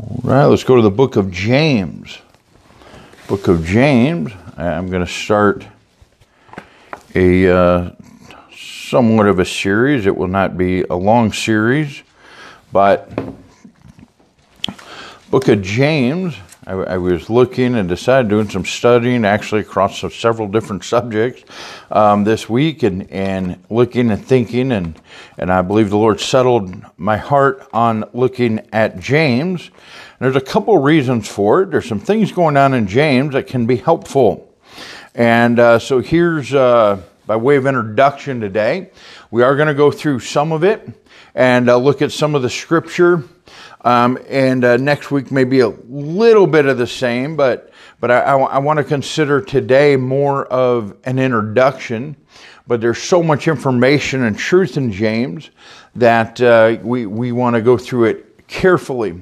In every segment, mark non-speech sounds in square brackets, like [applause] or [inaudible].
All right, let's go to the book of James. Book of James. I'm going to start a uh, somewhat of a series. It will not be a long series, but book of James. I, I was looking and decided doing some studying actually across several different subjects um, this week and, and looking and thinking and and I believe the Lord settled my heart on looking at James. And there's a couple reasons for it. There's some things going on in James that can be helpful. And uh, so here's uh, by way of introduction today. We are going to go through some of it and uh, look at some of the scripture um, and uh, next week, maybe a little bit of the same, but, but I, want to consider today more of an introduction. But there's so much information and truth in James that uh, we, we want to go through it carefully.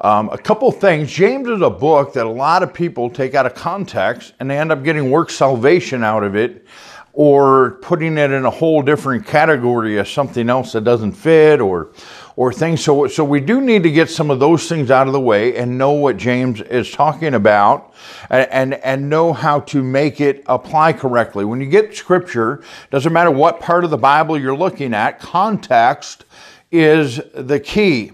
Um, a couple things. James is a book that a lot of people take out of context and they end up getting work salvation out of it or putting it in a whole different category as something else that doesn't fit or or things. So, so we do need to get some of those things out of the way and know what James is talking about and, and, and know how to make it apply correctly. When you get scripture, doesn't matter what part of the Bible you're looking at, context is the key.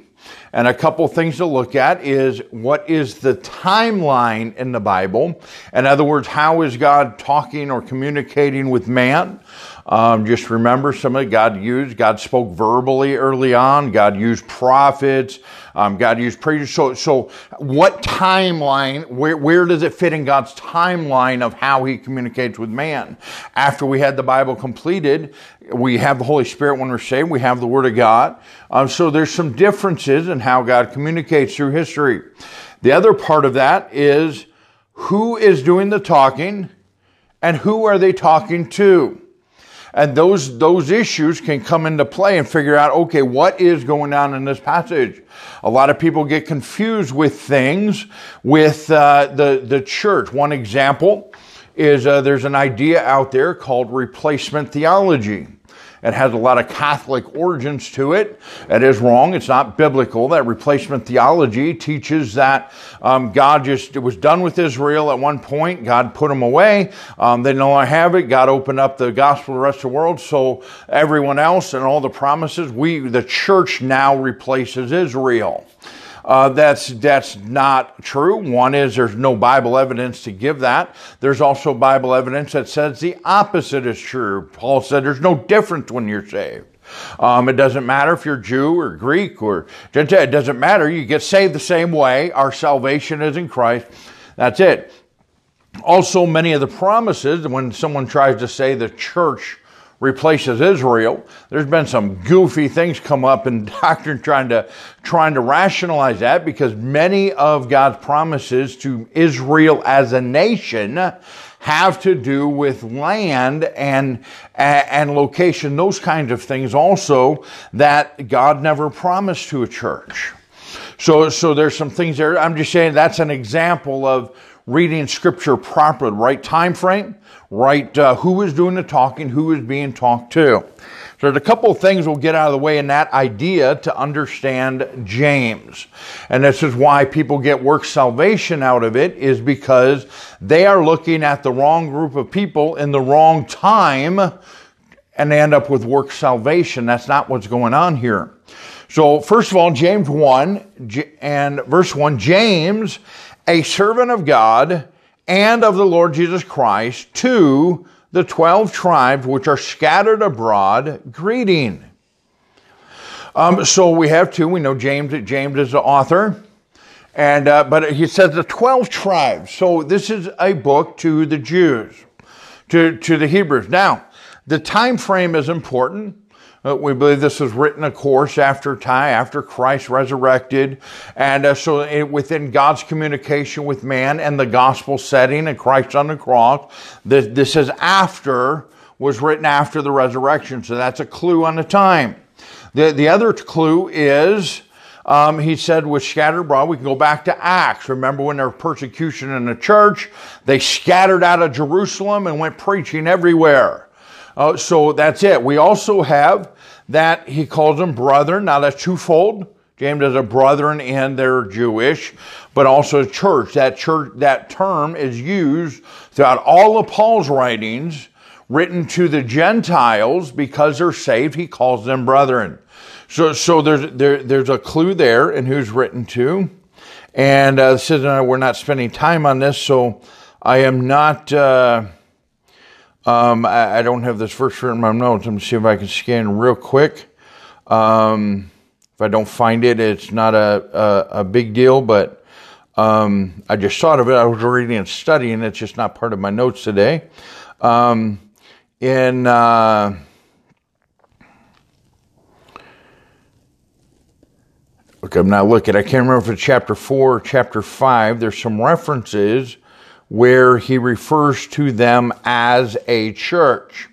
And a couple things to look at is what is the timeline in the Bible? In other words, how is God talking or communicating with man? Um, just remember some of God used, God spoke verbally early on. God used prophets. Um, God used preachers. So, so what timeline, where, where does it fit in God's timeline of how he communicates with man? After we had the Bible completed, we have the Holy Spirit when we're saved. We have the Word of God. Um, so there's some differences in how God communicates through history. The other part of that is who is doing the talking and who are they talking to? And those, those issues can come into play and figure out, okay, what is going on in this passage? A lot of people get confused with things with uh, the, the church. One example is uh, there's an idea out there called replacement theology. It has a lot of Catholic origins to it. It is wrong. It's not biblical. That replacement theology teaches that um, God just was done with Israel at one point. God put them away. Um, they no longer have it. God opened up the gospel to the rest of the world. So everyone else and all the promises, we, the church now replaces Israel. Uh, that's that's not true. One is there's no Bible evidence to give that. There's also Bible evidence that says the opposite is true. Paul said there's no difference when you're saved. Um, it doesn't matter if you're Jew or Greek or Gentile. It doesn't matter. You get saved the same way. Our salvation is in Christ. That's it. Also, many of the promises, when someone tries to say the church replaces Israel. There's been some goofy things come up in [laughs] doctrine trying to trying to rationalize that because many of God's promises to Israel as a nation have to do with land and and location, those kinds of things also that God never promised to a church. So so there's some things there. I'm just saying that's an example of reading scripture properly, right time frame, right uh, who is doing the talking, who is being talked to. So there's a couple of things we'll get out of the way in that idea to understand James. And this is why people get work salvation out of it is because they are looking at the wrong group of people in the wrong time and they end up with work salvation. That's not what's going on here. So first of all, James 1 and verse 1, James, a servant of God and of the Lord Jesus Christ to the 12 tribes which are scattered abroad, greeting. Um, so we have two. We know James. James is the author, and uh, but he says the 12 tribes. So this is a book to the Jews, to to the Hebrews. Now, the time frame is important. Uh, we believe this was written, of course, after time, after Christ resurrected. And uh, so it, within God's communication with man and the gospel setting and Christ on the cross, this, this is after, was written after the resurrection. So that's a clue on the time. The, the other clue is, um, he said, was scattered abroad. We can go back to Acts. Remember when there was persecution in the church? They scattered out of Jerusalem and went preaching everywhere. Uh, so that's it. We also have that he calls them brethren. Now that's twofold. James is a brethren and they're Jewish, but also church. That church, that term is used throughout all of Paul's writings written to the Gentiles because they're saved. He calls them brethren. So, so there's, there, there's a clue there in who's written to. And uh, says we're not spending time on this, so I am not, uh, um, I, I, don't have this verse written in my notes. Me see if I can scan real quick. Um, if I don't find it, it's not a, a, a big deal, but um, I just thought of it. I was reading and studying. It's just not part of my notes today. Um, in uh, okay, I'm not looking. I can't remember if it's chapter four or chapter five. There's some references where he refers to them as a church,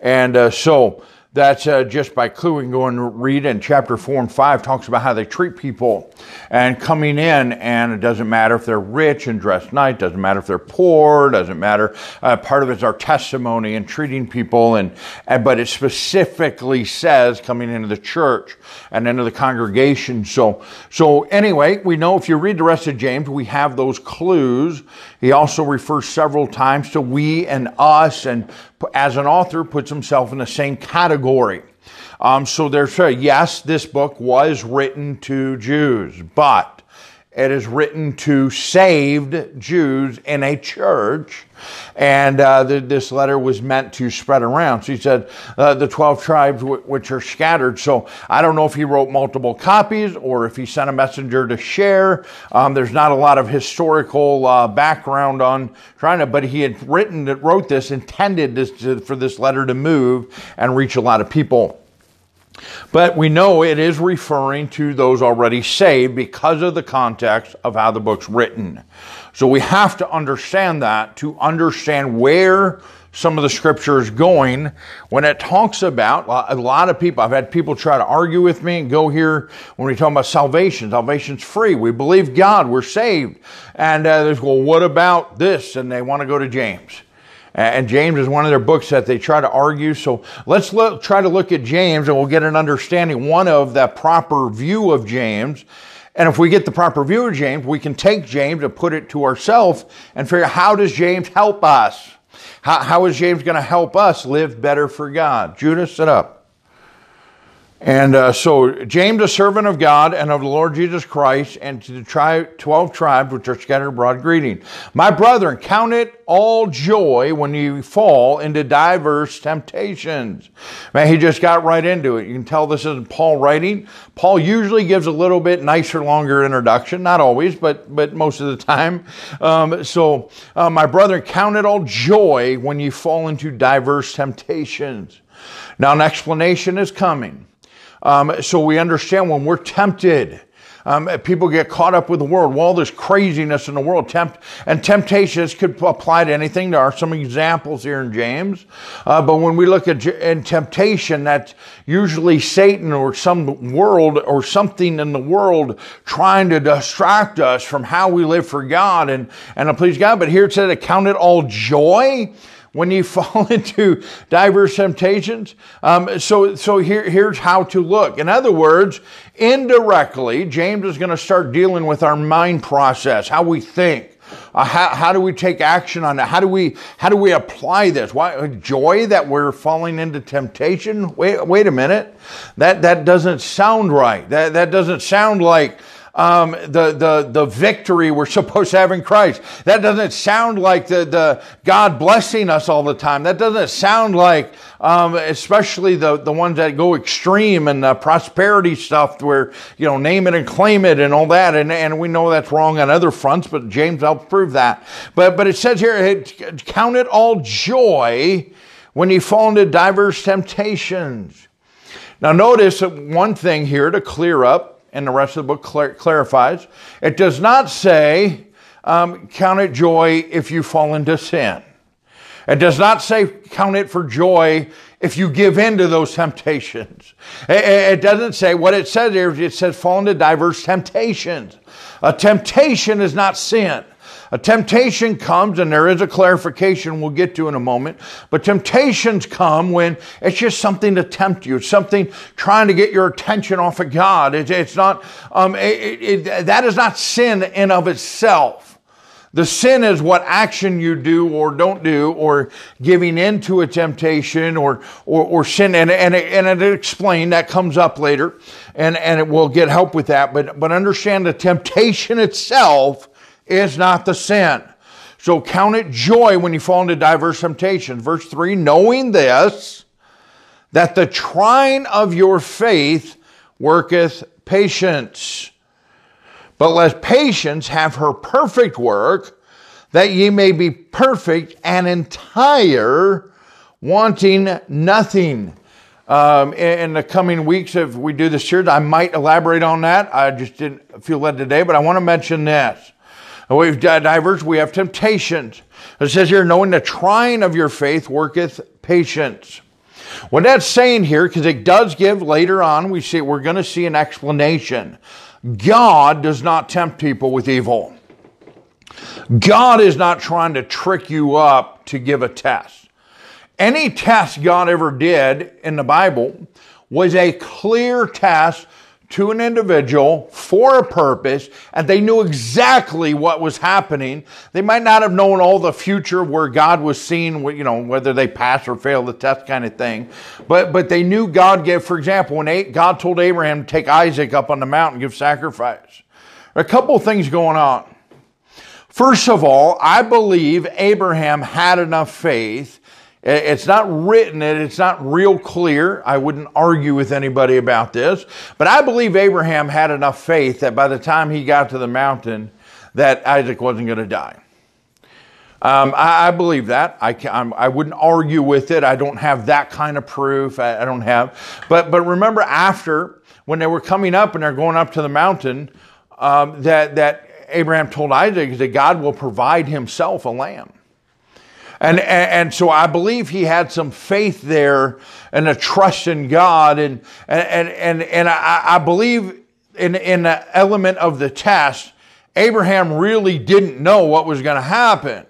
and uh, so that's uh, just by can go and read in chapter 4 and 5 talks about how they treat people and coming in, and it doesn't matter if they're rich and dressed nice, doesn't matter if they're poor, doesn't matter. Uh, part of it's our testimony and treating people, and, and but it specifically says coming into the church and into the congregation. So, so anyway, we know if you read the rest of James, we have those clues. He also refers several times to we and us, and as an author, puts himself in the same category. Um, so there's yes, this book was written to Jews, but it is written to saved Jews in a church, and uh, the, this letter was meant to spread around. So he said uh, the 12 tribes w- which are scattered. So I don't know if he wrote multiple copies or if he sent a messenger to share. Um, there's not a lot of historical uh, background on trying to, but he had written, that wrote this, intended this to, for this letter to move and reach a lot of people. But we know it is referring to those already saved because of the context of how the book's written. So we have to understand that to understand where some of the scripture is going when it talks about a lot of people. I've had people try to argue with me and go here when we talk about salvation. Salvation's free. We believe God. We're saved. And uh, there's, well, what about this? And they want to go to James. And James is one of their books that they try to argue. So let's look, try to look at James and we'll get an understanding, one of the proper view of James. And if we get the proper view of James, we can take James and put it to ourselves and figure out how does James help us? How, how is James going to help us live better for God? Judas, sit up. And uh, so, James, a servant of God and of the Lord Jesus Christ, and to the tri- 12 tribes which are scattered abroad, greeting. My brethren, count it all joy when you fall into diverse temptations. Man, he just got right into it. You can tell this isn't Paul writing. Paul usually gives a little bit nicer, longer introduction. Not always, but, but most of the time. Um, so, uh, my brethren, count it all joy when you fall into diverse temptations. Now, an explanation is coming. Um, so we understand when we're tempted, um, people get caught up with the world. Well, there's craziness in the world. Tempt and temptations could apply to anything. There are some examples here in James, uh, but when we look at in temptation, that's usually Satan or some world or something in the world trying to distract us from how we live for God and and to please God. But here it said, "Count it all joy." When you [laughs] fall into diverse temptations. Um, so, so here, here's how to look. In other words, indirectly, James is going to start dealing with our mind process, how we think. Uh, how, how do we take action on that? How do we how do we apply this? Why joy that we're falling into temptation? Wait wait a minute, that that doesn't sound right. That that doesn't sound like um, the, the, the victory we're [laughs] supposed to have in Christ. That doesn't sound like the, the God blessing us all the time. That doesn't sound like, um, especially the, the ones that go extreme and the prosperity stuff where, you know, name it and claim it and all that. And, and we know that's wrong on other fronts, but James helps prove that. But, but it says here, count it all joy when you fall into diverse temptations. Now, notice one thing here to clear up and the rest of the book clar- clarifies. It does not say, um, count it joy if you fall into sin. It does not say count it for joy if you give in to those temptations. It, doesn't say what it says here. It says fall into diverse temptations. A temptation is not sin. A temptation comes, and there is a clarification we'll get to in a moment, but temptations come when it's just something to tempt you. Something trying to get your attention off of God. It's, it's not, um, it, it, that is not sin in of itself. The sin is what action you do or don't do, or giving in to a temptation or, or, or sin. And, and, and it explained that comes up later, and, and it will get help with that. But, but understand the temptation itself is not the sin. So count it joy when you fall into diverse temptations. Verse 3 knowing this, that the trying of your faith worketh patience. But let patience have her perfect work, that ye may be perfect and entire, wanting nothing. Um, in the coming weeks, if we do this series, I might elaborate on that. I just didn't feel led today, but I want to mention this. We've diverged, we have temptations. It says here, knowing the trying of your faith worketh patience. What that's saying here, because it does give later on, we see we're going to see an explanation. God does not tempt people with evil. God is not trying to trick you up to give a test. Any test God ever did in the Bible was a clear test to an individual for a purpose and they knew exactly what was happening. They might not have known all the future where God was seeing, you know, whether they pass or fail the test kind of thing. But, but they knew God gave, for example, when God told Abraham to take Isaac up on the mountain give sacrifice. a couple things going on. First of all, I believe Abraham had enough faith it's not written, and it's not real clear. I wouldn't argue with anybody about this. But I believe Abraham had enough faith that by the time he got to the mountain, that Isaac wasn't going to die. Um, I, I, believe that. I, can, I wouldn't argue with it. I don't have that kind of proof. I, I don't have. But, but remember, after, when they were coming up and they're going up to the mountain, um, that, that Abraham told Isaac that God will provide himself a lamb. And, and, and, so I believe he had some faith there and a trust in God. And, and, and, and I, I believe in, in the element of the test, Abraham really didn't know what was going to happen.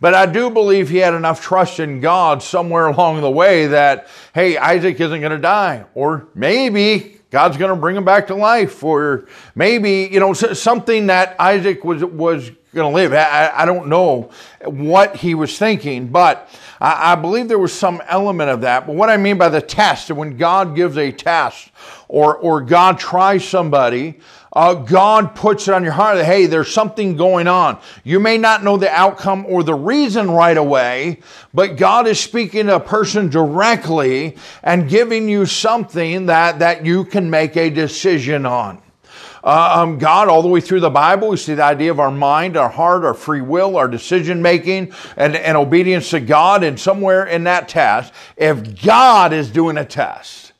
But I do believe he had enough trust in God somewhere along the way that, hey, Isaac isn't going to die. Or maybe God's going to bring him back to life. Or maybe, you know, something that Isaac was, was going to live. I, I, don't know what he was thinking, but I, I, believe there was some element of that. But what I mean by the test, when God gives a test or, or God tries somebody, uh, God puts it on your heart that, hey, there's something going on. You may not know the outcome or the reason right away, but God is speaking to a person directly and giving you something that, that you can make a decision on uh, um, God all the way through the Bible. We see the idea of our mind, our heart, our free will, our decision making, and, and obedience to God. And somewhere in that test, if God is doing a test,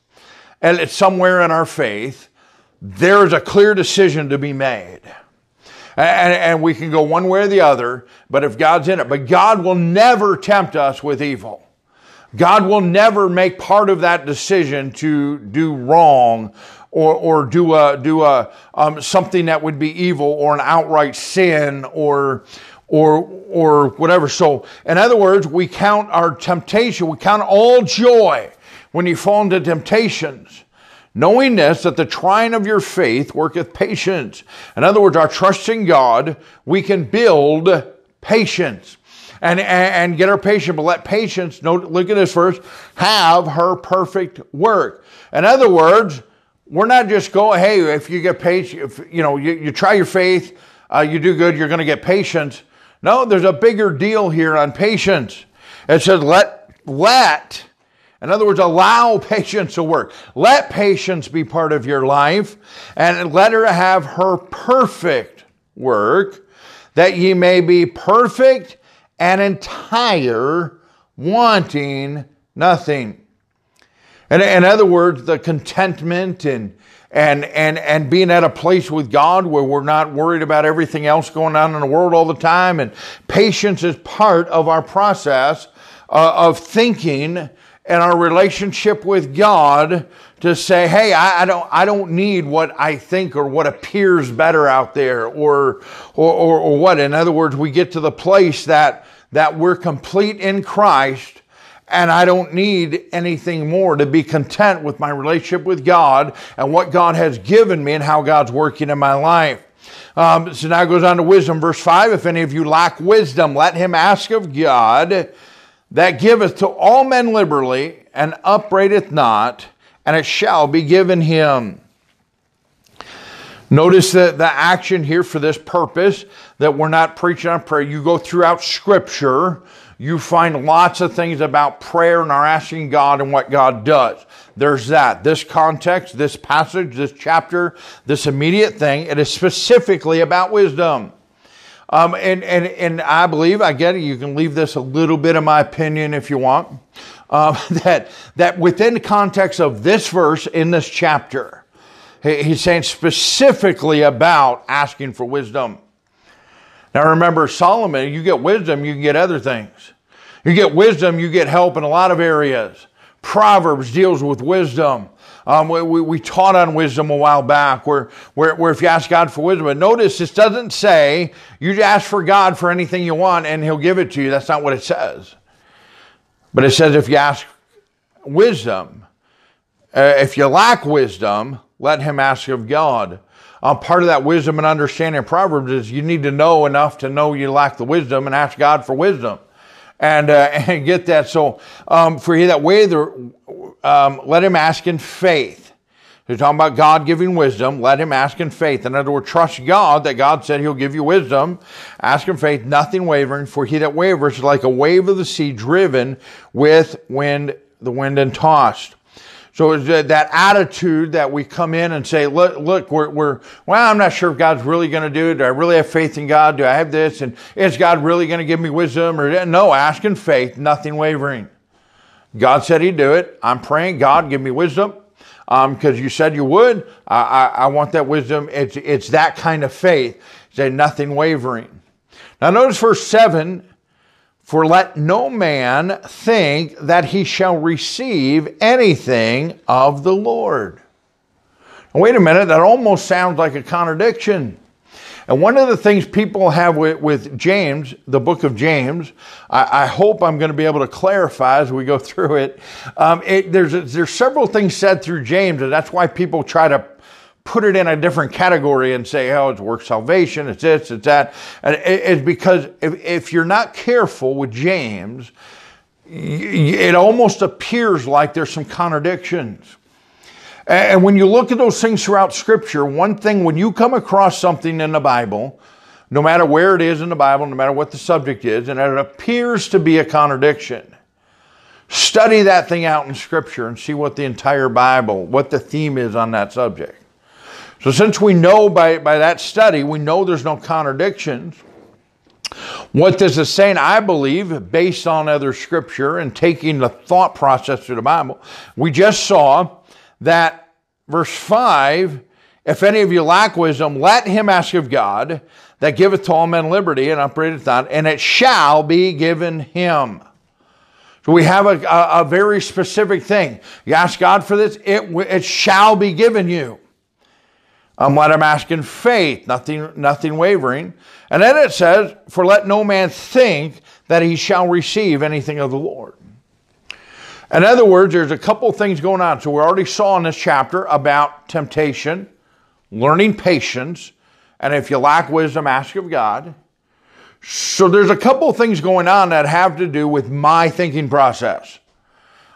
and it's somewhere in our faith, there is a clear decision to be made. And, and we can go one way or the other, but if God's in it, but God will never tempt us with evil. God will never make part of that decision to do wrong or, or do a, do a, um, something that would be evil or an outright sin or, or, or whatever. So, in other words, we count our temptation, we count all joy when you fall into temptations. Knowing this, that the trying of your faith worketh patience. In other words, our trust in God, we can build patience and, and, and get our patience, but let patience, note, look at this verse, have her perfect work. In other words, we're not just going, hey, if you get patience, if, you know, you, you try your faith, uh, you do good, you're going to get patience. No, there's a bigger deal here on patience. It says, let, let, in other words, allow [laughs] patience to work. Let patience be part of your life and let her have her perfect work that ye may be perfect and entire, wanting nothing. And in other words, the contentment and and and and being at a place with God where we're not worried about everything else going on in the world all the time, and patience is part of our process uh, of thinking and our relationship with God to say, hey, I, I, don't, I don't need what I think or what appears better out there or, or, or, or what. In other words, we get to the place that, that we're complete in Christ and I don't need anything more to be content with my relationship with God and what God has given me and how God's working in my life. Um, so now it goes on to wisdom, verse 5. If any of you lack wisdom, let him ask of God that giveth to all men liberally and upbraideth not, and it shall be given him. Notice that the action here for this purpose that we're not preaching on prayer. You go throughout Scripture, you find lots of things about prayer and our asking God and what God does. There's that. This context, this passage, this chapter, this immediate thing, it is specifically about wisdom. Um, and, and, and I believe, I get it, you can leave this a little bit of my opinion if you want, um, [laughs] that, that within the context of this verse in this chapter, he's saying specifically about asking for wisdom. Now remember, Solomon, you get wisdom, you can get other things. You get wisdom, you get help in a lot of areas. Proverbs deals with wisdom. Um, we, we, taught on wisdom a while back where, where, where if you ask God for wisdom, but notice this doesn't say you ask for God for anything you want and he'll give it to you. That's not what it says. But it says if you ask wisdom, uh, if you lack wisdom, let him ask of God. Um, part of that wisdom and understanding of Proverbs is you need to know enough to know you lack the wisdom and ask God for wisdom and, uh, [laughs] and get that. So um, for he that way, um, let him ask in faith. He's talking about God giving wisdom. Let him ask in faith. In other words, trust God that God said he'll give you wisdom. Ask in faith, nothing wavering. For he that wavers is like a wave of the sea driven with wind, the wind and tossed. So it's that attitude that we come in and say, look, look, we're, we're well, I'm not sure if God's really going to do it. Do I really have faith in God? Do I have this? And is God really going to give me wisdom? Or no, ask in faith, nothing wavering. God said He'd do it. I'm praying, God, give me wisdom. Because um, you said you would. I, I, I, want that wisdom. It's, it's that kind of faith. Say nothing wavering. Now notice verse 7 For let no man think that he shall receive anything of the Lord. Now, wait a minute, that almost sounds like a contradiction. And one of the things people have with, with James, the book of James, I, I, hope I'm going to be able to clarify as we go [laughs] through it. Um, it there's, there's several things said through James, and that's why people try to put it in a different category and say, oh, it's work salvation, it's this, it's that. And it's because if, if you're not careful with James, it almost appears like there's some contradictions. And when you look at those things throughout Scripture, one thing, when you come across something in the Bible, no matter where it is in the Bible, no matter what the subject is, and it appears to be a contradiction, study that thing out in Scripture and see what the entire Bible, what the theme is on that subject. So, since we know by, by that study, we know there's no contradictions, what this is saying, I believe, based on other Scripture and taking the thought process through the Bible, we just saw that verse 5 if any of you lack wisdom, let him ask of God that giveth to all men liberty and upbraideth not, and it shall be given him. So we have a, a, a, very specific thing. You ask God for this, it, it shall be given you. Um, let him ask in faith, nothing, nothing wavering. And then it says, For let no man think that he shall receive anything of the Lord. In other words, there's a couple things going on. So we already saw in this chapter about temptation, learning patience, and if you lack wisdom, ask of God. So there's a couple things going on that have to do with my thinking process.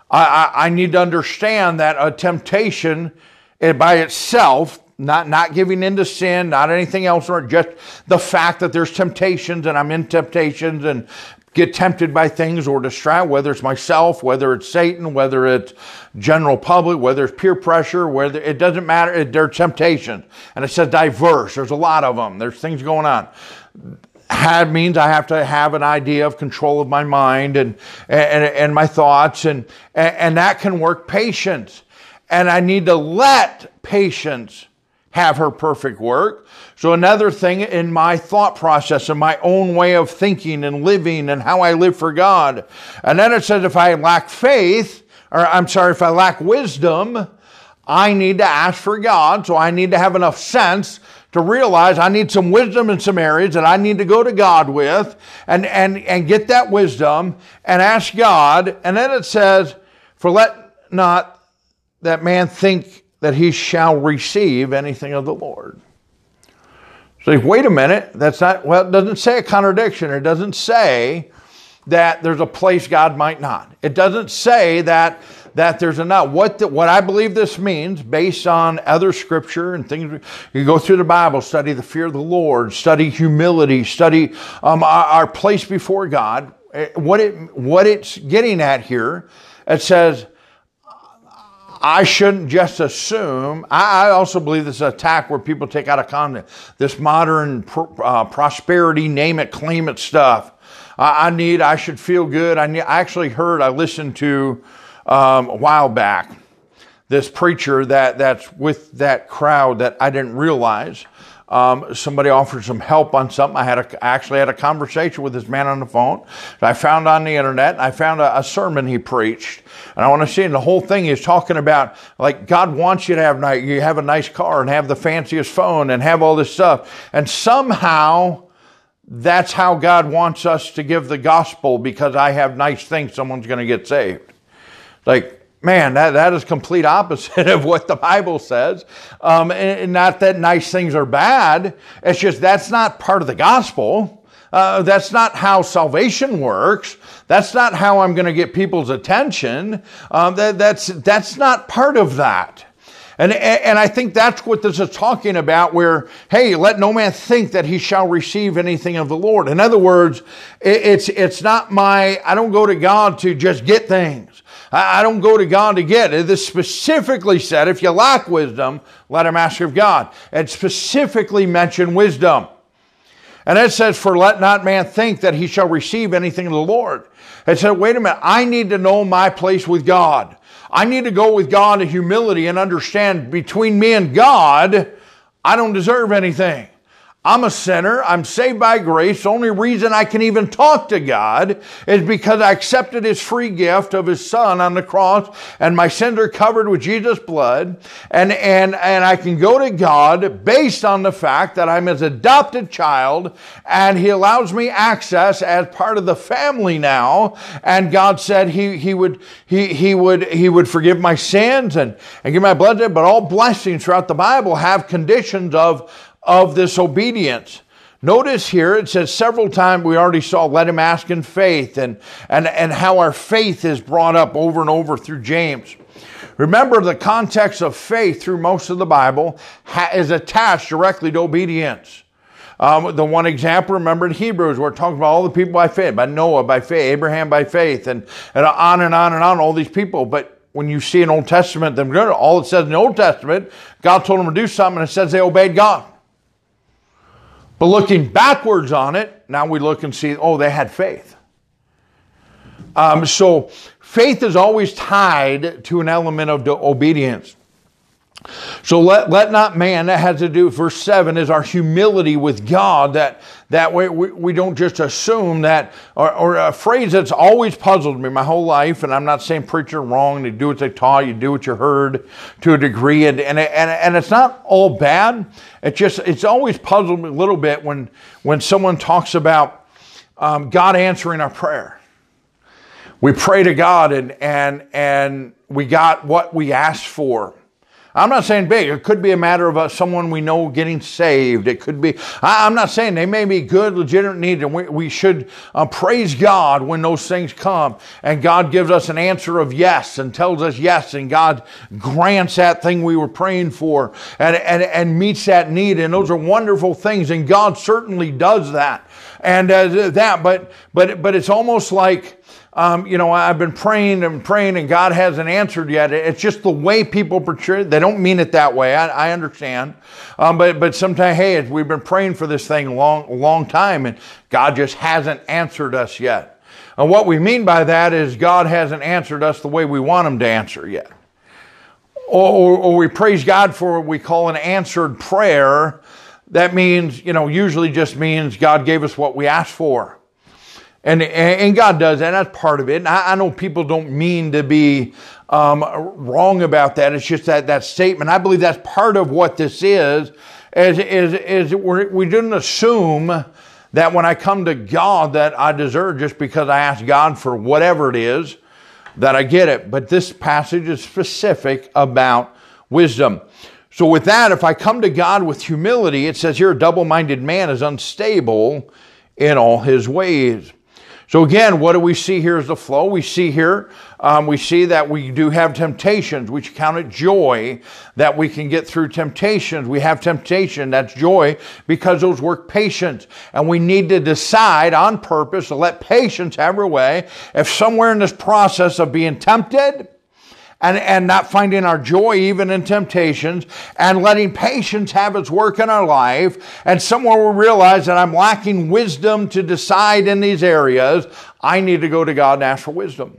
I, I, I need to understand that a temptation eh, by itself, not, not giving into sin, not anything else, or just the fact that there's temptations and I'm in temptations and get tempted by things or distract, whether it's myself, whether it's Satan, whether it's general public, whether it's peer pressure, whether it doesn't matter. It, they're temptations. And it says diverse. There's a lot of them. There's things going on. Had means I have to have an idea of control of my mind and, and, and my thoughts and, and that can work patience. And I need to let patience have her perfect work. So another thing in my thought process and my own way of thinking and living and how I live for God. And then it says if I lack faith, or I'm sorry, if I lack wisdom, I need to ask for God, so I need to have enough sense to realize I need some wisdom in some areas that I need to go to God with and, and, and get that wisdom and ask God. And then it says, For let not that man think that he shall receive anything of the Lord. So, wait a minute, that's not, well, it doesn't say a contradiction. It doesn't say that there's a place God might not. It doesn't say that that there's a not. What the, what I believe this means, based on other scripture and things, you go through the Bible, study the fear of the Lord, study humility, study um, our, our place before God. Eh, what it what it's getting at here, it says. I shouldn't just assume. I, also believe this attack where people take out of context this modern uh, prosperity, name it, claim it stuff. I, I need, I should feel good. I, need, I actually heard, I listened to um, a while back this preacher that, that's with that crowd that I didn't realize. Um, somebody offered some help on something. I had a, actually had a conversation with this man on the phone. I found on the internet. I found a, a sermon he preached, and I want to see. And the whole thing is talking about like God wants you to have you have a nice car and have the fanciest phone and have all this stuff, and somehow that's how God wants us to give the gospel because I have nice things, someone's going to get saved. Like, man, that, that is complete opposite [laughs] of what the Bible says. Um, and not that nice things are bad. It's just that's not part of the gospel. Uh, that's not how salvation works. That's not how I'm going to get people's attention. Um, that, that's, that's not part of that. And, and I think that's what this is talking about, where, hey, let no man think that he shall receive anything of the Lord. In other words, it's, it's not my, I don't go to God to just get things. I don't go to God to get it. This specifically said, if you lack wisdom, let him ask of God. It specifically mentioned wisdom. And it says, for let not man think that he shall receive anything of the Lord. It said, wait a minute, I need to know my place with God. I need to go with God in humility and understand between me and God, I don't deserve anything. I'm a sinner. I'm saved by grace. The only reason I can even talk to God is because I accepted His free gift of His Son on the cross and my sins are covered with Jesus' blood. And, and, and I can go to God based on the fact that I'm His adopted child and He allows me access as part of the family now. And God said He, he would, He, He would, He would forgive my sins and, and give my blood, to Him. but all blessings throughout the Bible have conditions of, of this obedience. Notice here it says several times we already saw let him ask in faith and, and, and how our faith is brought up over and over through James. Remember the context of faith through most of the Bible is attached directly to obedience. Um, the one example, remember in Hebrews, we're talking about all the people by faith, by Noah by faith, Abraham by faith, and, and on and on and on, all these people. But when you see in Old Testament, them all it says in the Old Testament, God told them to do something, and it says they obeyed God. But looking backwards on it, now we look and see, oh, they had faith. Um, so faith is always tied to an element of obedience. So let, let not man, that has to do, verse 7 is our humility with God, that, that way we, we don't just assume that, or, or, a phrase that's always puzzled me my whole life, and I'm not saying preacher wrong, they do what they taught, you do what you heard to a degree, and, and, and, and it's not all bad. It's just, it's always puzzled me a little bit when, when someone talks about um, God answering our prayer. We pray to God and, and, and we got what we asked for I'm not saying big. It could be a matter of uh, someone we know getting saved. It could be, I, am not saying they may be good, legitimate needs, and we, we should uh, praise God when those things come. And God gives us an answer of yes and tells us yes, and God grants that thing we were praying for and, and, and meets that need. And those are wonderful things, and God certainly does that. And uh, that, but, but, but it's almost like, um, you know, I've been praying and praying and God hasn't answered yet. It's just the way people portray it. They don't mean it that way. I, I understand. Um, but, but sometimes, hey, we've been praying for this thing a long, long time and God just hasn't answered us yet. And what we mean by that is God hasn't answered us the way we want Him to answer yet. Or, or, or we praise God for what we call an answered prayer. That means, you know, usually just means God gave us what we asked for. And, and God does that. That's part of it. And I, I know people don't mean to be um, wrong about that. It's just that, that statement. I believe that's part of what this is, is, is, is we're, we didn't assume that when I come to God that I deserve just because I ask God for whatever it is that I get it. But this passage is specific about wisdom. So with that, if I come to God with humility, it says here a double-minded man is unstable in all his ways. So again, what do we see here as the flow? We see here, um, we see that we do have temptations. We count it joy that we can get through temptations. We have temptation, that's joy, because those work patience. And we need to decide on purpose to let patience have her way. If somewhere in this process of being tempted, and, and not finding our joy even in temptations and letting patience have its work in our life. And somewhere we realize that I'm lacking wisdom to decide in these areas. I need to go to God and ask for wisdom.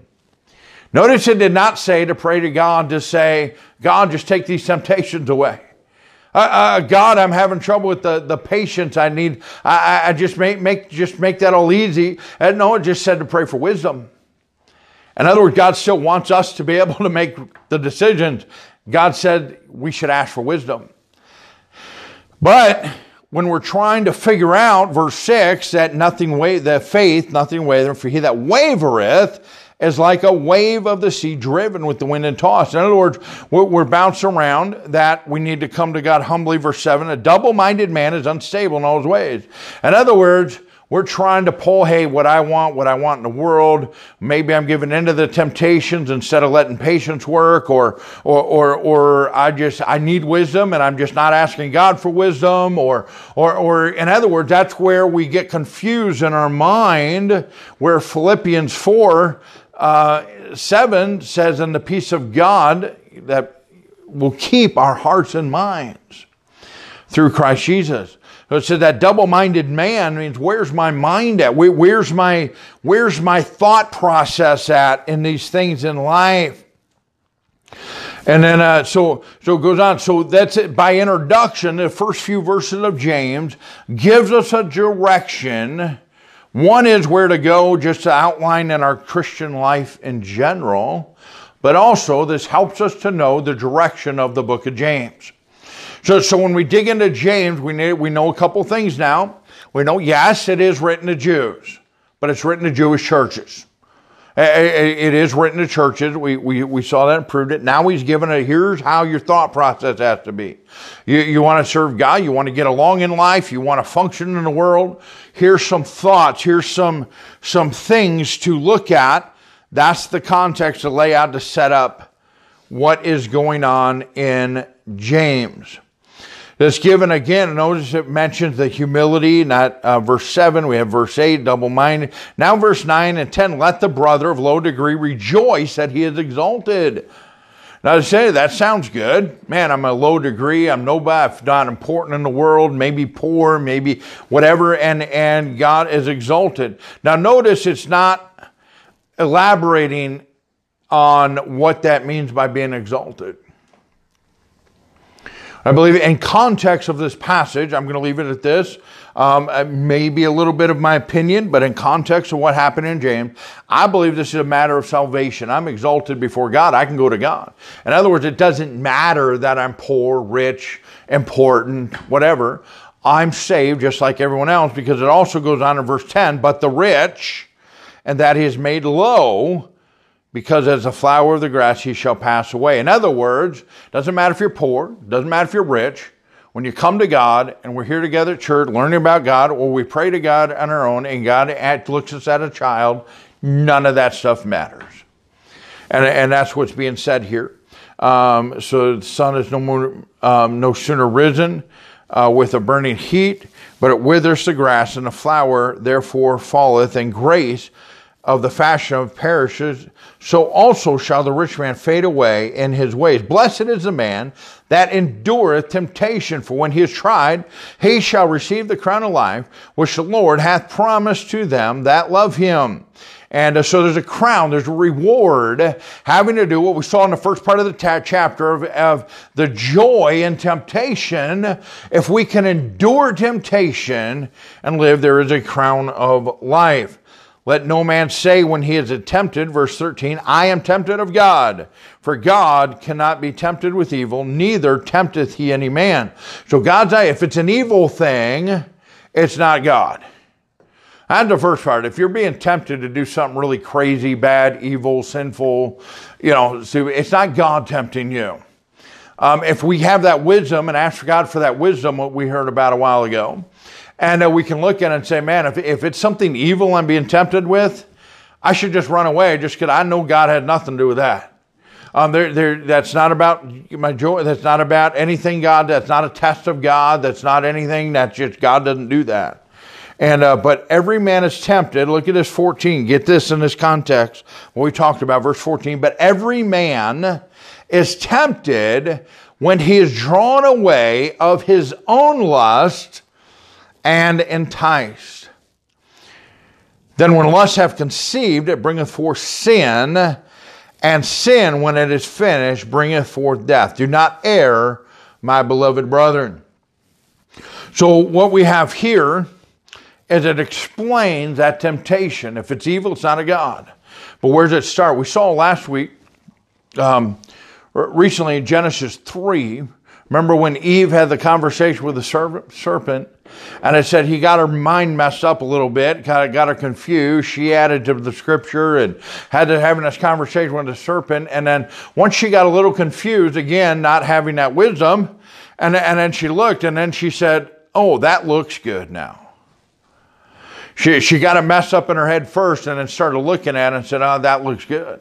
Notice it did not say to pray to God to say, God, just take these temptations away. Uh, uh, God, I'm having trouble with the, the patience I need. I, I just make, make, just make that all easy. And no, it just said to pray for wisdom. In other words, God still wants us to be able to make the decisions. God said we should ask for wisdom. But when we're trying to figure out verse 6 that nothing that faith nothing wavereth for he that wavereth is like a wave of the sea driven with the wind and tossed. In other words, we're, we're bounced around that we need to come to God humbly. Verse 7 A double minded man is unstable in all his ways. In other words, we're trying to pull, hey, what I want, what I want in the world. Maybe I'm giving into the temptations instead of letting patience work, or, or, or, or I just, I need wisdom and I'm just not asking God for wisdom, or, or, or in other words, that's where we get confused in our mind, where Philippians 4, uh, 7 says, in the peace of God that will keep our hearts and minds through Christ Jesus. So it that double-minded man means where's my mind at? Where's my where's my thought process at in these things in life? And then uh, so so it goes on. So that's it. By introduction, the first few verses of James gives us a direction. One is where to go, just to outline in our Christian life in general, but also this helps us to know the direction of the book of James. So, so when we dig into James, we, need, we know a couple things now. We know, yes, it is written to Jews, but it's written to Jewish churches. It is written to churches. We, we, we saw that and proved it. Now he's given it. Here's how your thought process has to be. You, you want to serve God. You want to get along in life. You want to function in the world. Here's some thoughts. Here's some, some things to look at. That's the context to lay out to set up what is going on in James that's given again. Notice it mentions the humility, not uh, verse 7. We have verse 8, double minded. Now, verse 9 and 10 let the brother of low degree rejoice that he is exalted. Now, to say that sounds good. Man, I'm a low degree. I'm nobody. I'm not important in the world. Maybe poor, maybe whatever. And, and God is exalted. Now, notice it's not elaborating on what that means by being exalted. I believe in context of this passage, I'm going to leave it at this. Um, maybe a little bit of my opinion, but in context of what happened in James, I believe this is a matter of salvation. I'm exalted before God. I can go to God. In other words, it doesn't matter that I'm poor, rich, important, whatever. I'm saved just like everyone else because it also goes on in verse 10, but the rich, and that he is made low because as a flower of the grass he shall pass away. In other words, doesn't matter if you're poor, doesn't matter if you're rich, when you come to God and we're here together at church learning about God, or we pray to God on our own and God looks us at a child, none of that stuff matters. And, and that's what's being said here. Um, so the sun is no more, um, no sooner risen uh, with a burning heat, but it withers the grass, and the flower therefore falleth, and grace of the fashion of perishes, so also shall the rich man fade away in his ways. Blessed is the man that endureth temptation, for when he is tried, he shall receive the crown of life, which the Lord hath promised to them that love him. And uh, so there's a crown, there's a reward having to do what we saw in the first part of the ta- chapter of, of the joy in temptation. If we can endure temptation and live, there is a crown of life. Let no man say when he is tempted, verse 13, I am tempted of God. For God cannot be tempted with evil, neither tempteth he any man. So God's, eye, if it's an evil thing, it's not God. And the first part. If you're being tempted to do something really crazy, bad, evil, sinful, you know, it's not God tempting you. Um, if we have that wisdom and ask God for that wisdom, what we heard about a while ago, and uh, we can look at it and say, man, if, if it's something evil I'm being tempted with, I should just run away just because I know God had nothing to do with that. Um, there, there, that's not about my joy. That's not about anything God. That's not a test of God. That's not anything. That's just God doesn't do that. And uh, but every man is tempted. Look at this 14. Get this in this context. What we talked about, verse 14. But every man is tempted when he is drawn away of his own lust and enticed. Then when lust hath conceived, it bringeth forth sin, and sin, when it is finished, bringeth forth death. Do not err, my beloved brethren. So what we have here is it explains that temptation. If it's evil, it's not a God. But where does it start? We saw last week, um, recently in Genesis 3, remember when Eve had the conversation with the serpent, and it said he got her mind messed up a little bit, kind of got her confused. She added to the scripture and had to having this conversation with the serpent. And then once she got a little confused, again, not having that wisdom, and, and then she looked and then she said, Oh, that looks good now. She, she got a mess up in her head first and then started looking at it and said, Oh, that looks good.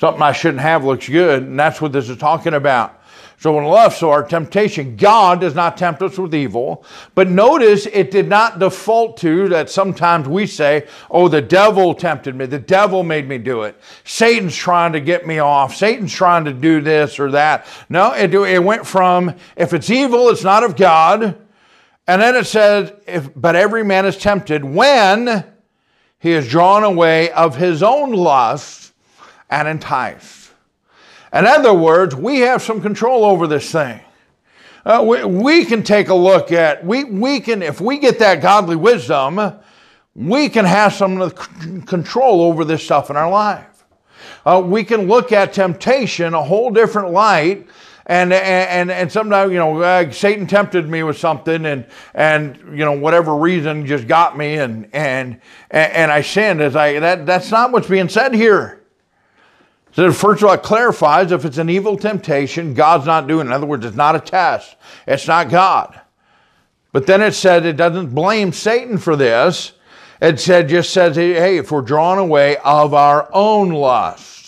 Something I shouldn't have looks good. And that's what this is talking about. So in love, so our temptation, God does not tempt us with evil. But notice it did not default to that sometimes we say, oh, the devil tempted me. The devil made me do it. Satan's trying to get me off. Satan's trying to do this or that. No, it, it went from, if it's evil, it's not of God. And then it says, if, but every man is tempted when he is drawn away of his own lust and enticed. In other words, we have some control over this thing. Uh, we, we can take a look at, we, we can, if we get that godly wisdom, we can have some control over this stuff in our life. Uh, we can look at temptation a whole different light and and and sometimes you know uh, Satan tempted me with something and and you know whatever reason just got me and and and I sinned as I that that's not what's being said here. So first of all, it clarifies if it's an evil temptation, God's not doing. In other words, it's not a test. It's not God. But then it said it doesn't blame Satan for this. It said just says, hey, if we're drawn away of our own lust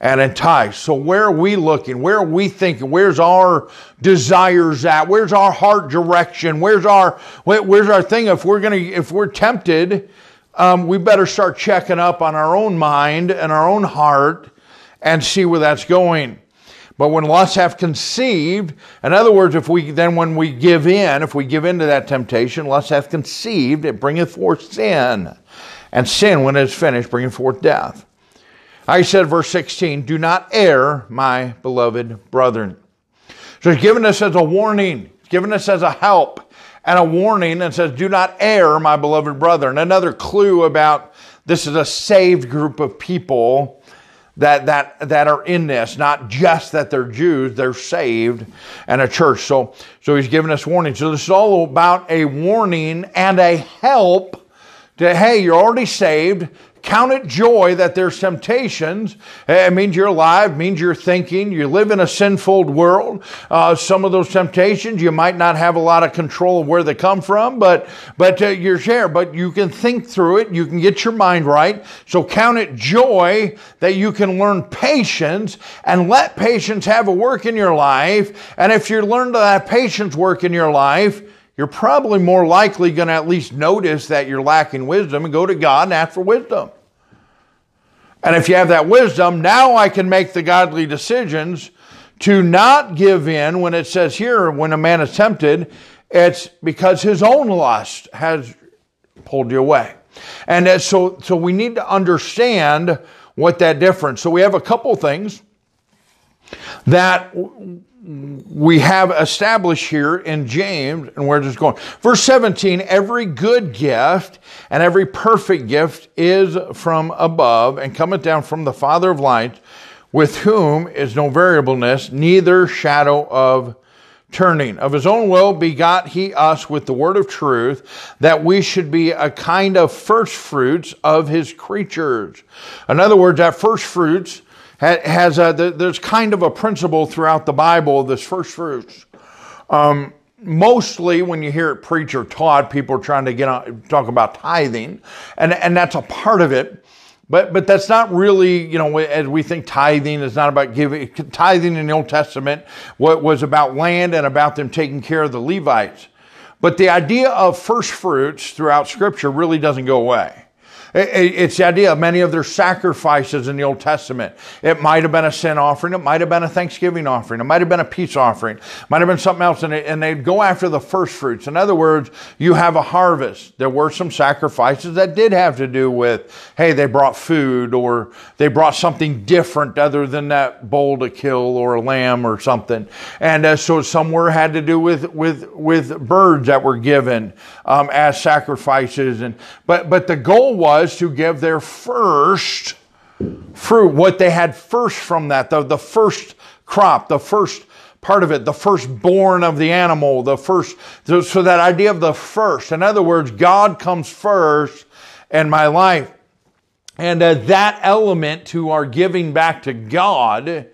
and enticed. So where are we looking? Where are we thinking? Where's our desires at? Where's our heart direction? Where's our where's our thing? If we're gonna if we're tempted, um, we better start checking up on our own mind and our own heart and see where that's going. But when lusts have conceived, in other words, if we then when we give in, if we give in to that temptation, lust hath conceived, it bringeth forth sin. And sin, when it is finished, bringeth forth death. I said, verse 16, do not err, my beloved brethren. So he's given us as a warning, he's given us as a help and a warning and says, do not err, my beloved brethren. Another clue about this is a saved group of people that, that, that are in this, not just that they're Jews, they're saved and a church. So, so he's giving us warning. So this is all about a warning and a help to, hey, you're already saved. Count it joy that there's temptations. It means you're alive, means you're thinking. You live in a sinful world. Uh, some of those temptations, you might not have a lot of control of where they come from, but, but uh, you're there. But you can think through it. You can get your mind right. So count it joy that you can learn patience and let patience have a work in your life. And if you learn to have patience work in your life, you're probably more likely going to at least notice that you're lacking wisdom and go to God and ask for wisdom. And if you have that wisdom, now I can make the godly decisions to not give in when it says here, when a man is tempted, it's because his own lust has pulled you away. And so, so we need to understand what that difference. So we have a couple things that we have established here in James, and where it's going. Verse 17, every good gift and every perfect gift is from above and cometh down from the Father of lights, with whom is no variableness, neither shadow of turning. Of his own will begot he us with the word of truth, that we should be a kind of first fruits of his creatures. In other words, that first fruits has a, there's kind of a principle throughout the Bible, this first fruits. Um, mostly when you hear it preached or taught, people are trying to get on, talk about tithing, and, and that's a part of it. But, but that's not really, you know, as we think tithing is not about giving. Tithing in the Old Testament what was about land and about them taking care of the Levites. But the idea of first fruits throughout Scripture really doesn't go away. It's the idea of many of their sacrifices in the Old Testament. It might have been a sin offering. It might have been a Thanksgiving offering. It might have been a peace offering. It might have been something else. And they'd go after the first fruits. In other words, you have a harvest. There were some sacrifices that did have to do with, hey, they brought food or they brought something different other than that bull to kill or a lamb or something. And uh, so some were had to do with, with, with birds that were given um, as sacrifices. And, but, but the goal was was to give their first fruit, what they had first from that, the, the first crop, the first part of it, the firstborn of the animal, the first, so that idea of the first. In other words, God comes first in my life. And uh, that element to our giving back to God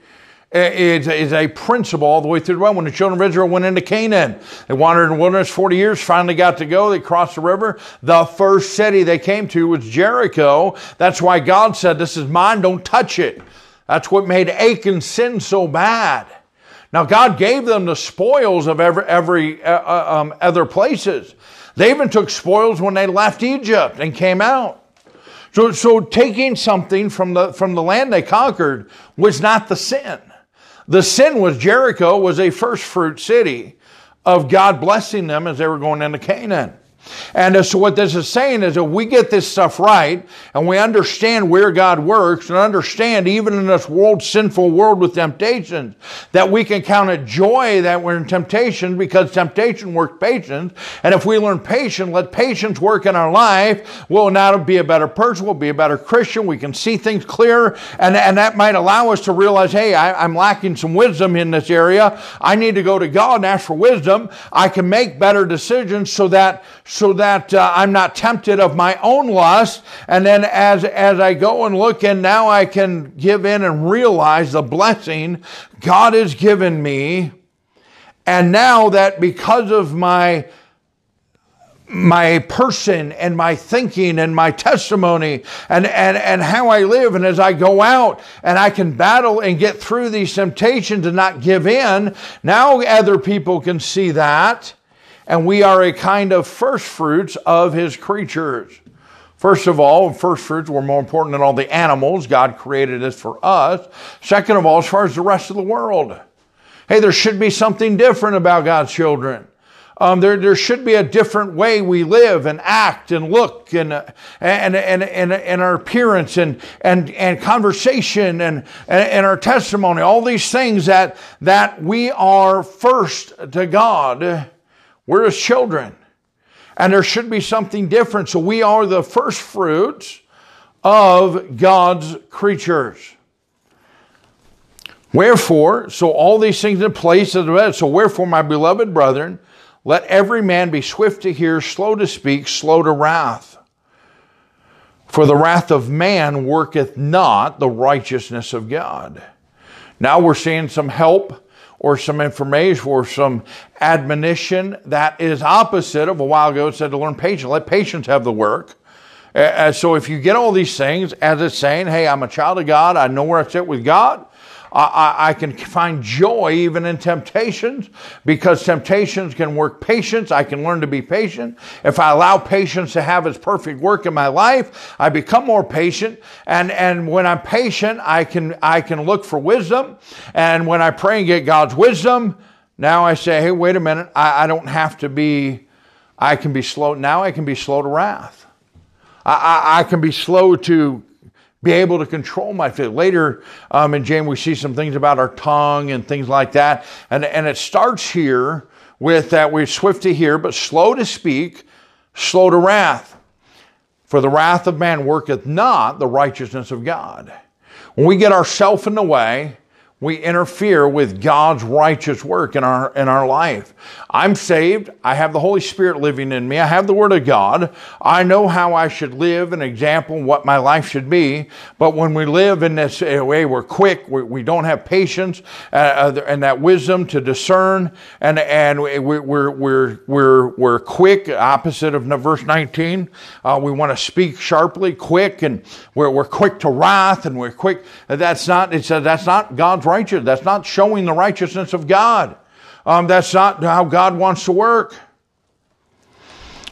is, is a principle all the way through the Bible. When the children of Israel went into Canaan, they wandered in the wilderness 40 years, finally got to go. They crossed the river. The first city they came to was Jericho. That's why God said, This is mine, don't touch it. That's what made Achan sin so bad. Now, God gave them the spoils of every, every uh, uh um, other places. They even took spoils when they left Egypt and came out. So, so taking something from the, from the land they conquered was not the sin. The sin was Jericho was a first fruit city of God blessing them as they were going into Canaan. And so what this is saying is that we get this stuff right and we understand where God works and understand even in this world, sinful world with temptations, that we can count it joy that we're in temptation because temptation works patience. And if we learn patience, let patience work in our life, we'll now be a better person, we'll be a better Christian, we can see things clearer, and, and that might allow us to realize, hey, I, I'm lacking some wisdom in this area. I need to go to God and ask for wisdom. I can make better decisions so that so that uh, I'm not tempted of my own lust. And then as, as I go and look and now I can give in and realize the blessing God has given me. And now that because of my my person and my thinking and my testimony and, and, and how I live. And as I go out and I can battle and get through these temptations and not give in, now other people can see that and we are a kind of first fruits of his creatures. First of all, first fruits were more important than all the animals. God created us for us. Second of all, as far as the rest of the world. Hey, there should be something different about God's children. Um, there, there should be a different way we live and act and look and, and, and, and, and our appearance and, and, and conversation and, and our testimony, all these things that, that we are first to God we're his children. And there should be something different. So we are the first fruits of God's creatures. Wherefore, so all these things in place, of the bed. so wherefore, my beloved brethren, let every man be swift to hear, slow to speak, slow to wrath. For the wrath of man worketh not the righteousness of God. Now we're seeing some help or some information or some admonition that is opposite of a while ago it said to learn patience. Let patience have the work. Uh, so if you get all these things, as it's saying, hey, I'm a child of God, I know where I sit with God, I, I, can find joy even in temptations because temptations can work patience. I can learn to be patient. If I allow patience to have its perfect work in my life, I become more patient. And, and when I'm patient, I can, I can look for wisdom. And when I pray and get God's wisdom, now I say, hey, wait a minute. I, I don't have to be, I can be slow. Now I can be slow to wrath. I, I, I can be slow to be able to control my faith. Later um, in James, we see some things about our tongue and things like that. And, and it starts here with that we're swift to hear, but slow to speak, slow to wrath. For the wrath of man worketh not the righteousness of God. When we get ourselves in the way, we interfere with God's righteous work in our in our life. I'm saved. I have the Holy Spirit living in me. I have the Word of God. I know how I should live, an example, what my life should be. But when we live in this way, we're quick. We, we don't have patience uh, uh and that wisdom to discern, and and we, we're we're we're we're quick. Opposite of verse 19, uh, we want to speak sharply, quick, and we're we're quick to wrath, and we're quick. That's not. It's a, that's not God's righteous. That's not showing the righteousness of God. Um, that's not how God wants to work.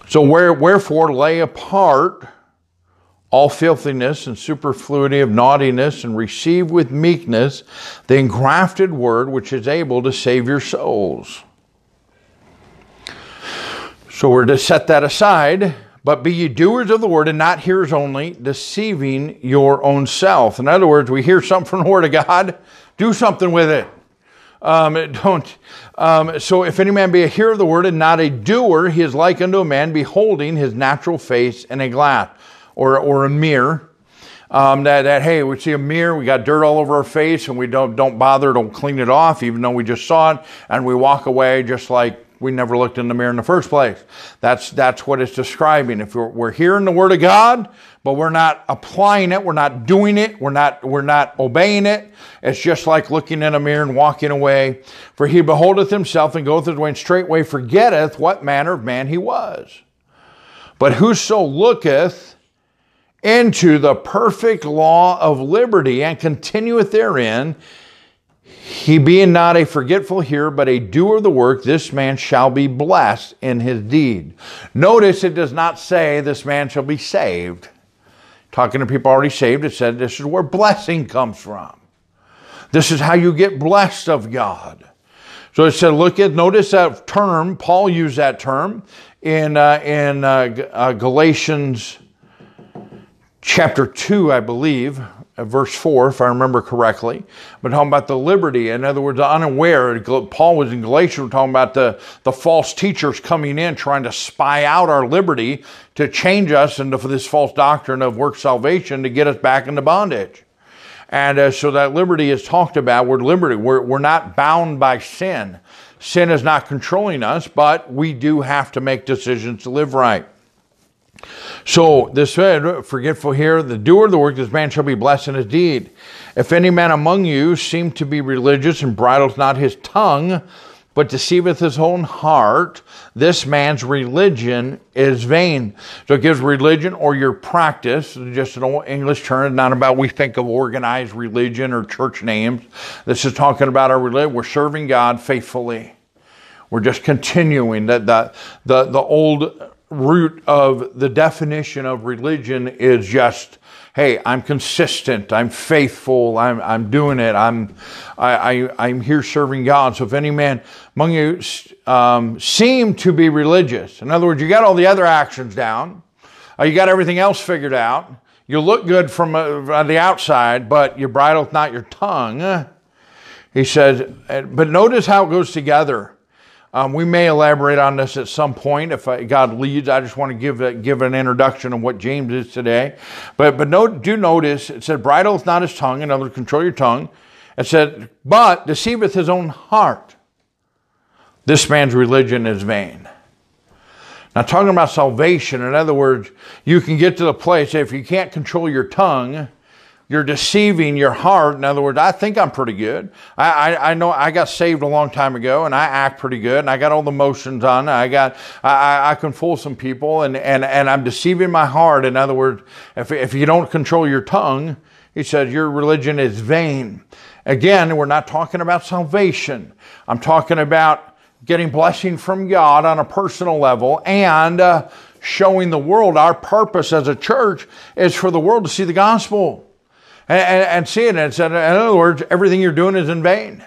So, where, wherefore, lay apart all filthiness and superfluity of naughtiness, and receive with meekness the engrafted word which is able to save your souls. So, we're to set that aside but be ye doers of the word and not hearers only, deceiving your own self. In other words, we hear something from the word of God, do something with it. Um, [laughs] don't. Um, so if any man be a hearer of the word and not a doer, he is like unto a man beholding his natural face in a glass or, or a mirror. Um, that, that hey, we see a mirror, we got dirt all over our face, and we don't don't bother, don't clean it off, even though we just saw it, and we walk away just like we never looked in the mirror in the first place. That's, that's what it's describing. If we're, we're hearing the word of God, but we're not applying it, we're not doing it, we're not, we're not obeying it, it's just like looking in a mirror and walking away. For he beholdeth himself and goeth his way and straightway forgetteth what manner of man he was. But whoso looketh into the perfect law of liberty and continueth therein, he being not a forgetful hearer, but a doer of the work, this man shall be blessed in his deed. Notice it does not say this man shall be saved. Talking to people already saved, it said this is where blessing comes from. This is how you get blessed of God. So it said, look at, notice that term, Paul used that term in, uh, in uh, uh, Galatians chapter 2, I believe, verse 4, if I remember correctly, but talking about the liberty. In other words, unaware. Paul was in Galatians we're talking about the, the false teachers coming in trying to spy out our liberty to change us into this false doctrine of work salvation to get us back into bondage. And uh, so that liberty is talked about. We're liberty. We're, we're not bound by sin. Sin is not controlling us, but we do have to make decisions to live right. So this said, forgetful here, the doer of the work, this man shall be blessed in his deed. If any man among you seem to be religious and bridles not his tongue, but deceiveth his own heart, this man's religion is vain. So it gives religion or your practice, just an old English term, not about we think of organized religion or church names. This is talking about our religion. We're serving God faithfully. We're just continuing that the, the, the old root of the definition of religion is just hey i'm consistent i'm faithful i'm, I'm doing it i'm I, I, am here serving god. So if any man among you um, seem to be religious in other words you got all the other actions down uh, you got everything else figured out you look good from uh, the outside but you bridle not your tongue he says but notice how it goes together um, we may elaborate on this at some point if I, God leads. I just want to give a, give an introduction of what James is today. But but note, do notice it said, "Bridle not his tongue." In other words, control your tongue. It said, "But deceiveth his own heart." This man's religion is vain. Now, talking about salvation, in other words, you can get to the place if you can't control your tongue, you're deceiving your heart. In other words, I think I'm pretty good. I, I, I, know I got saved a long time ago and I act pretty good and I got all the motions on. I got, I, I can fool some people and, and, and I'm deceiving my heart. In other words, if, if you don't control your tongue, he says your religion is vain. Again, we're not talking about salvation. I'm talking about getting blessing from God on a personal level and uh, showing the world our purpose as a church is for the world to see the gospel and, and, and see it. And in other words, everything you're doing is in vain.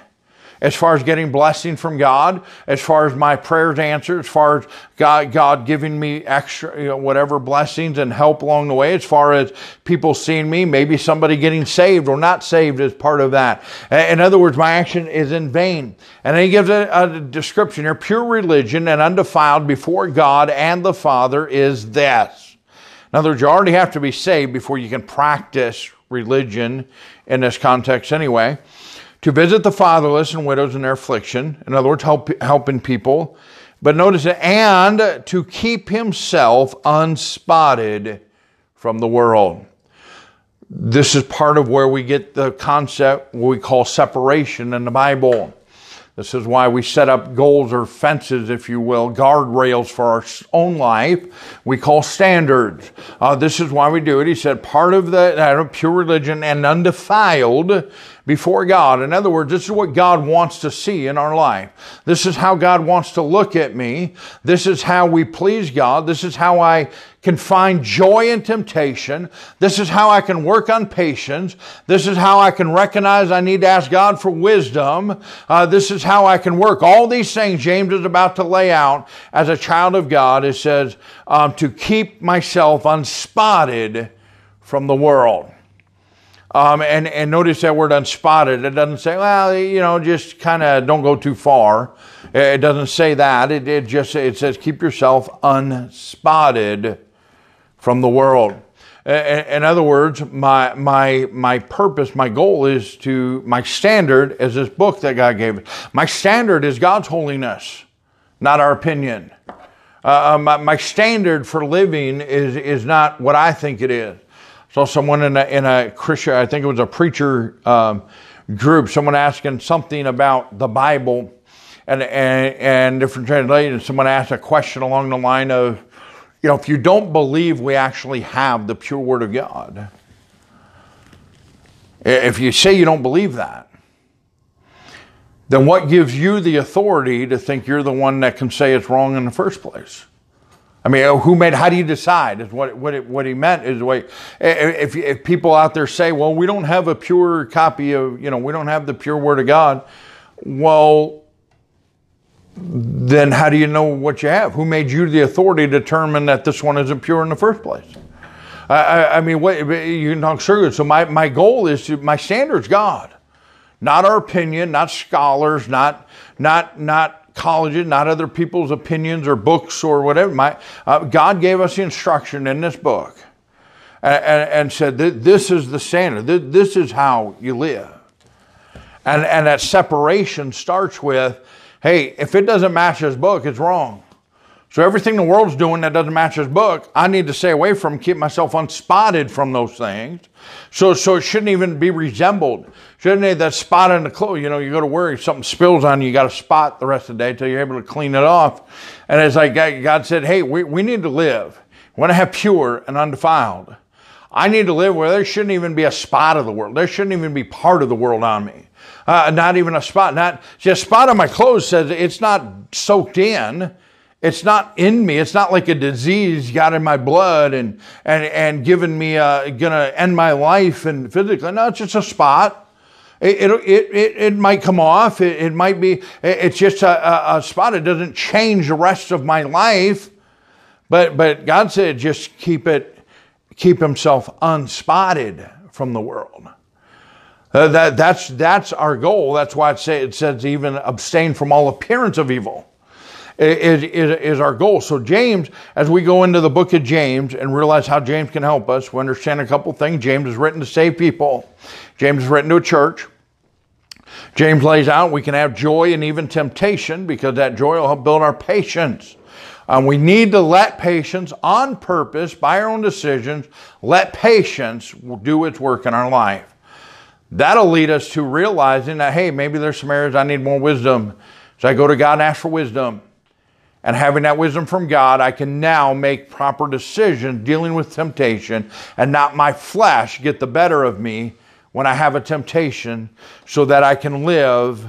as far as getting blessing from God, as far as my prayers answered, as far as God, God giving me extra, you know, whatever blessings and help along the way, as far as people seeing me, maybe somebody getting saved or not saved as part of that. In other words, my action is in vain. And he gives a, a description here pure religion and undefiled before God and the Father is this. In other words, you already have to be saved before you can practice religion in this context anyway to visit the fatherless and widows in their affliction. In other words, help, helping people. But notice it, and to keep himself unspotted from the world. This is part of where we get the concept we call separation in the Bible. This is why we set up goals or fences, if you will, guardrails for our own life. We call standards. Uh, this is why we do it. He said, part of the uh, pure religion and undefiled before God. In other words, this is what God wants to see in our life. This is how God wants to look at me. This is how we please God. This is how I can find joy in temptation. This is how I can work on patience. This is how I can recognize I need to ask God for wisdom. Uh, this is how I can work. All these things James is about to lay out as a child of God. It says, um, to keep myself unspotted from the world. Um, and, and notice that word unspotted. It doesn't say, well, you know, just kind of don't go too far. It doesn't say that. It, it just it says keep yourself unspotted from the world. In other words, my, my, my purpose, my goal is to, my standard is this book that God gave us. My standard is God's holiness, not our opinion. Uh, uh my, my standard for living is, is not what I think it is saw someone in a, in a Christian, I think it was a preacher um, group, someone asking something about the Bible and, and, and different translations. Someone asked a question along the line of, you know, if you don't believe we actually have the pure Word of God, if you say you don't believe that, then what gives you the authority to think you're the one that can say it's wrong in the first place? I mean, who made? How do you decide? Is what what it, what he meant is wait. If if people out there say, well, we don't have a pure copy of you know, we don't have the pure Word of God. Well, then how do you know what you have? Who made you the authority to determine that this one isn't pure in the first place? I, I mean, what, you can talk sugar. So my, my goal is to, my standard's God, not our opinion, not scholars, not, not, not colleges, not other people's opinions or books or whatever. My, uh, God gave us the instruction in this book and, and, and said, This is the standard, this is how you live. And, and that separation starts with hey, if it doesn't match this book, it's wrong. So everything the world's doing that doesn't match his book, I need to stay away from, keep myself unspotted from those things. So, so it shouldn't even be resembled. Shouldn't it? That spot in the clothes, you know, you go to work, something spills on you, you got a spot the rest of the day until you're able to clean it off. And it's like God said, hey, we, we need to live. We want to have pure and undefiled. I need to live where there shouldn't even be a spot of the world. There shouldn't even be part of the world on me. Uh, not even a spot. Not just a spot on my clothes says it's not soaked in. It's not in me. It's not like a disease got in my blood and and and given me uh, gonna end my life and physically. No, it's just a spot. It, it, it, it, might come off. It, it might be, it's just a, a, spot. It doesn't change the rest of my life. But, but God said, just keep it, keep himself unspotted from the world. Uh, that, that's, that's our goal. That's why it, say, it says even abstain from all appearance of evil is, is, is our goal. So, James, as we go into the book of James and realize how James can help us, we understand a couple things. James is written to save people, James is written to a church. James lays out we can have joy and even temptation because that joy will help build our patience. Um, we need to let patience on purpose by our own decisions, let patience do its work in our life. That'll lead us to realizing that, hey, maybe there's some areas I need more wisdom. So I go to God and ask for wisdom. And having that wisdom from God, I can now make proper decisions dealing with temptation and not my flesh get the better of me when I have a temptation so that I can live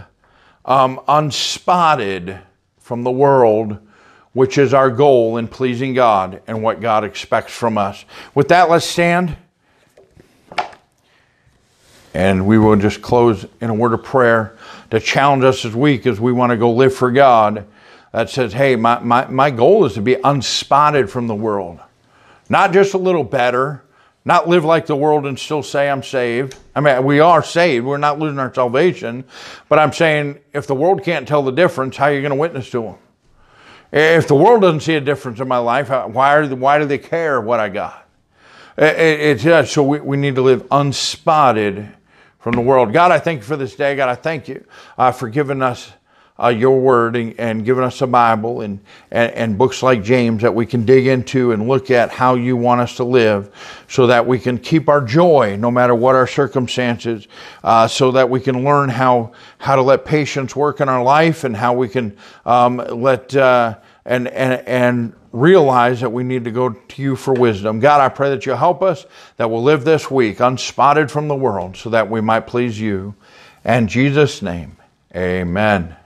um, unspotted from the world, which is our goal in pleasing God and what God expects from us. With that, let's stand. And we will just close in a word of prayer to challenge us this week as we want to go live for God. That says, hey, my, my, my goal is to be unspotted from the world. Not just a little better, not live like the world and still say I'm saved. I mean, we are saved. We're not losing our salvation. But I'm saying if the world can't tell the difference, how are you going to witness to them? If the world doesn't see a difference in my life, why, are, why do they care what I got? It's it, so we, we need to live unspotted from the world. God, I thank you for this day. God, I thank you uh, for giving us uh, your word and, and, giving us a Bible and, and, and, books like James that we can dig into and look at how you want us to live so that we can keep our joy no matter what our circumstances, uh, so that we can learn how, how to let patience work in our life and how we can um, let uh, and, and, and realize that we need to go to you for wisdom. God, I pray that you help us, that we'll live this week unspotted from the world so that we might please you. In Jesus' name, amen.